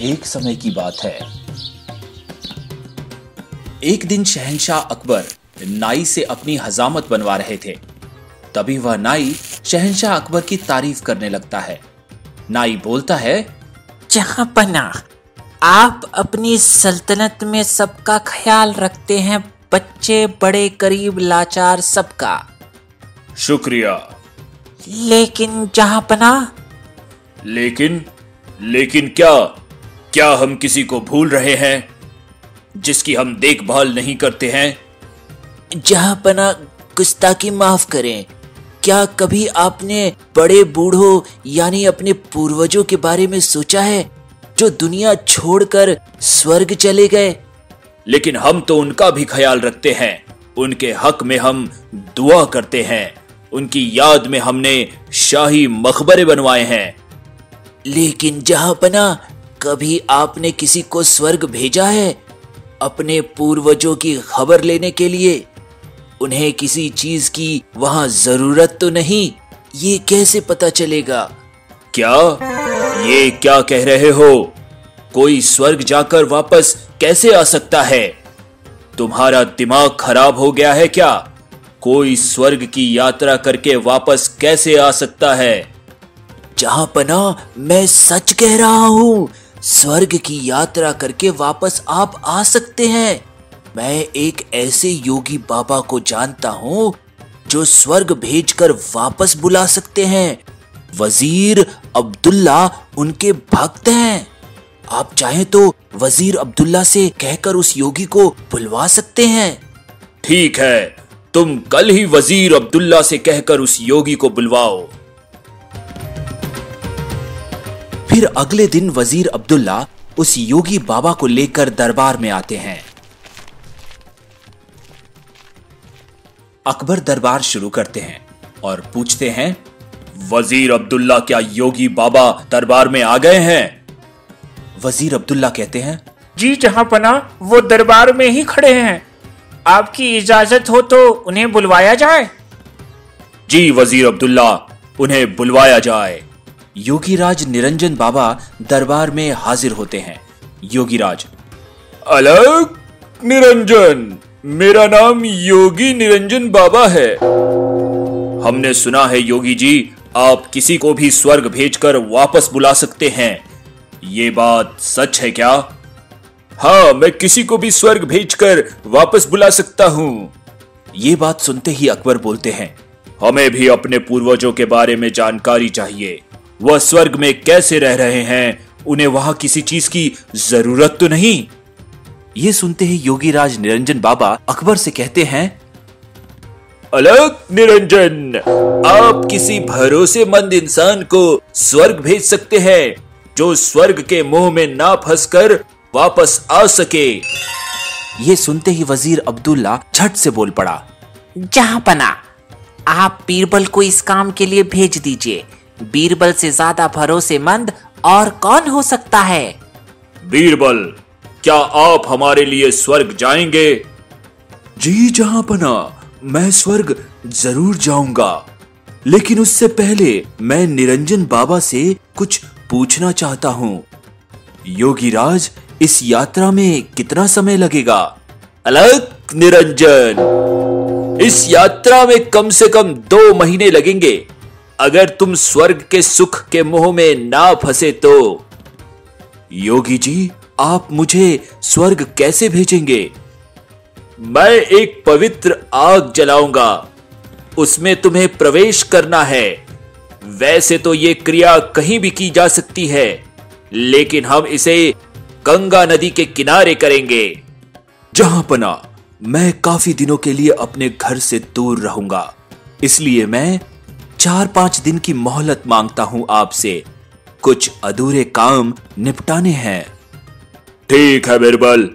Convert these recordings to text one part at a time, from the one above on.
एक समय की बात है। एक दिन शहनशाह अकबर नाई से अपनी हजामत बनवा रहे थे। तभी वह नाई शहनशाह अकबर की तारीफ़ करने लगता है। नाई बोलता है जहाँ पना आप अपनी सल्तनत में सबका ख्याल रखते हैं बच्चे बड़े करीब लाचार सबका। शुक्रिया। लेकिन जहाँ पना? लेकिन लेकिन क्या क्या हम किसी को भूल रहे हैं जिसकी हम देखभाल नहीं करते हैं? जहाँ पना गुस्ताखी माफ़ करें क्या कभी आपने बड़े बूढ़ों यानी अपने पूर्वजों के बारे में सोचा है जो दुनिया छोड़कर स्वर्ग चले गए? लेकिन हम तो उनका भी ख्याल रखते हैं। उनके हक में हम दुआ करते हैं। उनकी याद में हमने शाही मकबरे बनवाए हैं। लेकिन जहाँ पना कभी आपने किसी को स्वर्ग भेजा है, अपने पूर्वजों की खबर लेने के लिए, उन्हें किसी चीज़ की वहाँ ज़रूरत तो नहीं, ये कैसे पता चलेगा? क्या? ये क्या कह रहे हो? कोई स्वर्ग जाकर वापस कैसे आ सकता है? तुम्हारा दिमाग खराब हो गया है क्या? कोई स्वर्ग की यात्रा करके वापस कैसे आ सकता है? जहाँ पना मैं सच कह रहा हूँ, स्वर्ग की यात्रा करके वापस आप आ सकते हैं। मैं एक ऐसे योगी बाबा को जानता हूँ, जो स्वर्ग भेजकर वापस बुला सकते हैं। वज़ीर अब्दुल्ला उनके भक्त हैं। आप चाहें तो वज़ीर अब्दुल्ला से कहकर उस योगी को बुलवा सकते हैं। ठीक है, तुम कल ही वज़ीर अब्दुल्ला से कहकर उस योगी को बुलवाओ। फिर अगले दिन वज़ीर अब्दुल्ला उस योगी बाबा को लेकर दरबार में आते हैं। अकबर दरबार शुरू करते हैं और पूछते हैं वज़ीर अब्दुल्ला क्या योगी बाबा दरबार में आ गए हैं? वज़ीर अब्दुल्ला कहते हैं जी जहाँ पना वो दरबार में ही खड़े हैं। आपकी इजाज़त हो तो उन्हें बुलवाया जाए? जी वज़ीर अब्दुल्ला उन्हें बुलवाया जाए। योगीराज निरंजन बाबा दरबार में हाजिर होते हैं। योगीराज। अलग निरंजन। मेरा नाम योगी निरंजन बाबा है। हमने सुना है योगी जी आप किसी को भी स्वर्ग भेजकर वापस बुला सकते हैं। ये बात सच है क्या? हाँ मैं किसी को भी स्वर्ग भेजकर वापस बुला सकता हूँ। ये बात सुनते ही अकबर बोलते हैं हमें भी अपने पूर्वजों के बारे में जानकारी चाहिए। वह स्वर्ग में कैसे रह रहे हैं उन्हें वहाँ किसी चीज़ की ज़रूरत तो नहीं? ये सुनते ही योगीराज निरंजन बाबा अकबर से कहते हैं अलग निरंजन आप किसी भरोसेमंद इंसान को स्वर्ग भेज सकते हैं जो स्वर्ग के मुँह में ना फंसकर वापस आ सके। ये सुनते ही वज़ीर अब्दुल्ला झट से बोल पड़ा जहाँ पना आप बीरबल को इस काम के लिए भेज दीजिए। बीरबल से ज़्यादा भरोसेमंद और कौन हो सकता है? बीरबल क्या आप हमारे लिए स्वर्ग जाएँगे? जी जहाँ पना मैं स्वर्ग ज़रूर जाऊँगा। लेकिन उससे पहले मैं निरंजन बाबा से कुछ पूछना चाहता हूँ। योगीराज इस यात्रा में कितना समय लगेगा? अलग निरंजन। इस यात्रा में कम से कम दो महीने लगेंगे। अगर तुम स्वर्ग के सुख के मोह में ना फंसे तो? योगी जी, आप मुझे स्वर्ग कैसे भेजेंगे? मैं एक पवित्र आग जलाऊँगा। उसमें तुम्हें प्रवेश करना है। वैसे तो ये क्रिया कहीं भी की जा सकती है, लेकिन हम इसे गंगा नदी के किनारे करेंगे। जहाँ पना मैं काफ़ी दिनों के लिए अपने घर से दूर रहूँगा, इसलिए मैं चार पाँच दिन की मोहलत माँगता हूँ आपसे। कुछ अधूरे काम निपटाने हैं। ठीक है बिरबल।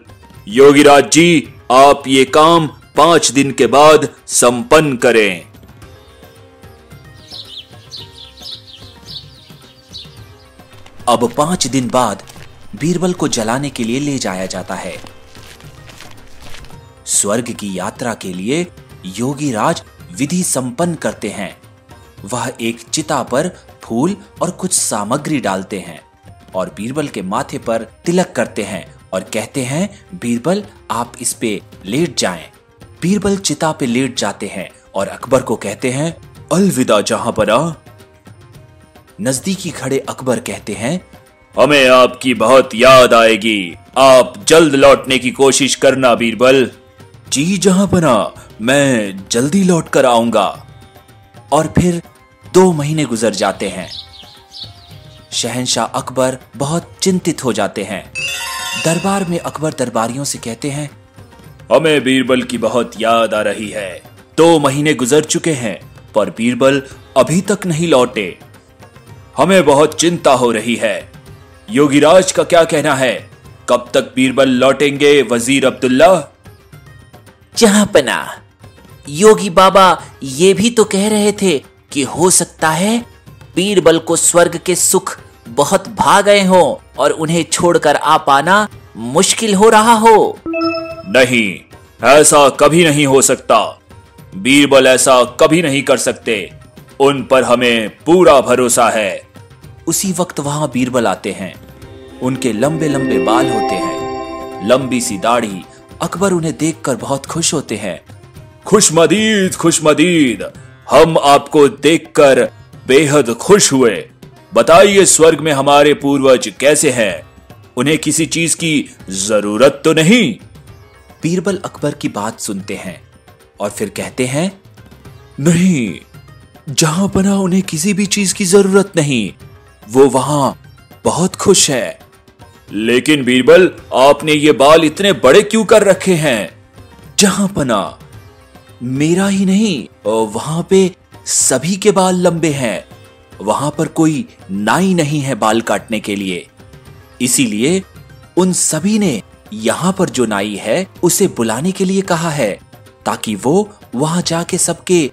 योगीराज जी आप ये काम पाँच दिन के बाद संपन्न करें। अब पाँच दिन बाद बीरबल को जलाने के लिए ले जाया जाता है। स्वर्ग की यात्रा के लिए योगीराज विधि संपन्न करते हैं। वह एक चिता पर फूल और कुछ सामग्री डालते हैं और बीरबल के माथे पर तिलक करते हैं और कहते हैं बीरबल आप इस पे लेट जाएँ। बीरबल चिता पे लेट जाते हैं और अकबर को कहते हैं अलविदा जहाँ पना नजदीकी खड़े अकबर कहते हैं हमें आपकी बहुत याद आएगी। आप जल्द लौटने की कोशिश करना बीरबल। जी जहाँ पना मैं जल्दी लौट कर आऊँगा। और फिर दो महीने गुजर जाते हैं। शहनशाह अकबर बहुत चिंतित हो जाते हैं। दरबार में अकबर दरबारियों से कहते हैं हमें बीरबल की बहुत याद आ रही है। दो महीने गुजर चुके हैं पर बीरबल अभी तक नहीं लौटे। हमें बहुत चिंता हो रही है। योगीराज का क्या कहना है? कब तक बीरबल लौटेंगे वज़ीर अब्दुल्ला जहाँ पना योगी बाबा ये भी तो कह रहे थे कि हो सकता है बीरबल को स्वर्ग के सुख बहुत भा गए हो और उन्हें छोड़कर आ पाना मुश्किल हो रहा हो। नहीं ऐसा कभी नहीं हो सकता। बीरबल ऐसा कभी नहीं कर सकते। उन पर हमें पूरा भरोसा है। उसी वक्त वहाँ बीरबल आते हैं। उनके लंबे लंबे बाल होते हैं। लंबी सी दाढ़ी। अकबर उन्हें देखकर बहुत खुश होते हैं। खुशमदीद खुशमदीद हम आपको देखकर बेहद खुश हुए। बताइए, स्वर्ग में हमारे पूर्वज कैसे हैं? उन्हें किसी चीज़ की ज़रूरत तो नहीं? बीरबल अकबर की बात सुनते हैं और फिर कहते हैं, नहीं, जहाँ बना उन्हें किसी भी चीज़ की ज़रूरत नहीं, वो वहाँ बहुत खुश है। लेकिन बीरबल, आपने ये बाल इतने बड़े क्यों कर रखे हैं? जहाँ पना मेरा ही नहीं वहाँ पे सभी के बाल लंबे हैं। वहाँ पर कोई नाई नहीं है बाल काटने के लिए। इसीलिए उन सभी ने यहाँ पर जो नाई है, उसे बुलाने के लिए कहा है, ताकि वो वहाँ जाके सबके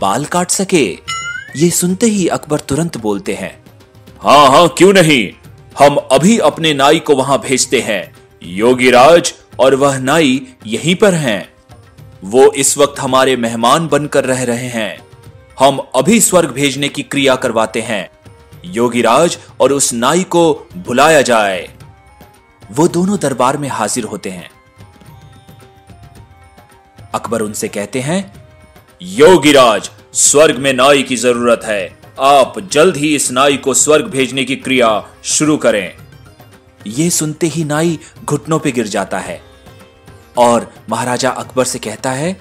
बाल काट सके। ये सुनते ही अकबर तुरंत बोलते हैं हाँ हाँ क्यों नहीं? हम अभी अपने नाई को वहाँ भेजते हैं। योगीराज और वह नाई यहीं पर हैं। वो इस वक्त हमारे मेहमान बनकर रह रहे हैं। हम अभी स्वर्ग भेजने की क्रिया करवाते हैं। योगीराज और उस नाई को बुलाया जाए। वो दोनों दरबार में हाजिर होते हैं। अकबर उनसे कहते हैं, योगीराज, स्वर्ग में नाई की ज़रूरत है। आप जल्द ही इस नाई को स्वर्ग भेजने की क्रिया शुरू करें। यह सुनते ही नाई घुटनों पर गिर जाता है। और महाराजा अकबर से कहता है,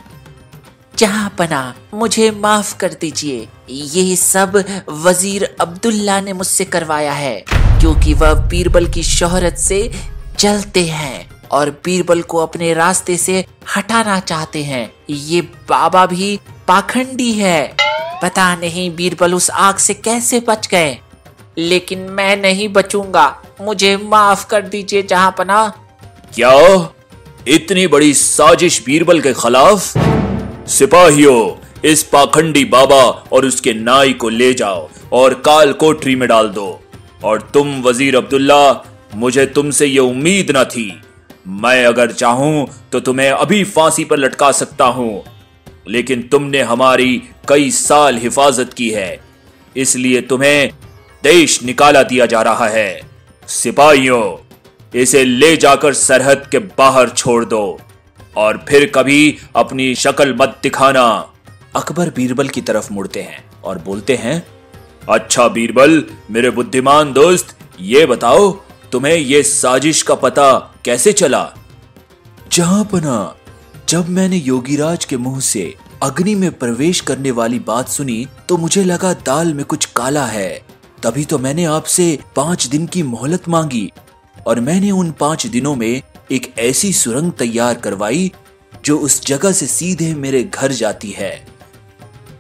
जहाँ पना, मुझे माफ़ कर दीजिए। ये सब वज़ीर अब्दुल्ला ने मुझसे करवाया है, क्योंकि वह बीरबल की शोहरत से चलते हैं और बीरबल को अपने रास्ते से हटाना चाहते हैं। ये बाबा भी पाखंडी है। पता नहीं बीरबल उस आग से कैसे बच गए। लेकिन मैं नहीं बचूँगा। मुझे माफ़ कर दीजिए जहाँ पना। क्या? इतनी बड़ी साजिश बीरबल के खिलाफ? सिपाहियों, इस पाखंडी बाबा और उसके नाई को ले जाओ और काल कोठरी में डाल दो। और तुम वज़ीर अब्दुल्ला, मुझे तुमसे ये उम्मीद न थी। मैं अगर चाहूँ तो तुम्हें अभी फांसी पर लटका सकता हूँ। लेकिन तुमने हमारी कई साल हिफाजत की है। इसलिए तुम्हें देश निकाला दिया जा रहा है। सिपाहियों इसे ले जाकर सरहद के बाहर छोड़ दो, और फिर कभी अपनी शक्ल मत दिखाना। अकबर बीरबल की तरफ़ मुड़ते हैं और बोलते हैं अच्छा बीरबल, मेरे बुद्धिमान दोस्त, ये बताओ, तुम्हें ये साजिश का पता कैसे चला? जहाँ पना, जब मैंने योगीराज के मुँह से अग्नि में प्रवेश करने वाली बात सुनी तो मुझे लगा दाल में कुछ काला है। तभी तो मैंने आपसे पाँच दिन की मोहलत मांगी और मैंने उन पाँच दिनों में एक ऐसी सुरंग तैयार करवाई, जो उस जगह से सीधे मेरे घर जाती है।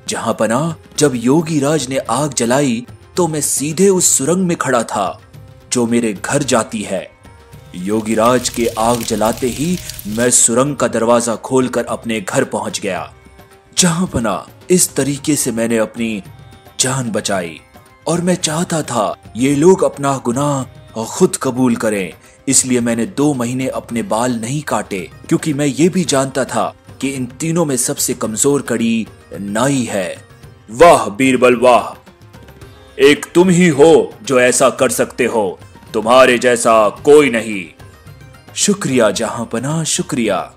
जहाँ पना, जब योगी राज ने आग जलाई तो मैं सीधे उस सुरंग में खड़ा था, जो मेरे घर जाती है। योगीराज के आग जलाते ही मैं सुरंग का दरवाज़ा खोलकर अपने घर पहुँच गया। जहाँ पना, इस तरीके से मैंने अपनी जान बचाई, और मैं चाहता था, ये लोग अपना गुनाह खुद कबूल करें। इसलिए मैंने दो महीने अपने बाल नहीं काटे, क्योंकि मैं ये भी जानता था कि इन तीनों में सबसे कमज़ोर कड़ी नाई है। वाह, बीरबल, वाह। एक तुम ही हो जो ऐसा कर सकते हो, तुम्हारे जैसा कोई नहीं। शुक्रिया, जहाँ पना, शुक्रिया।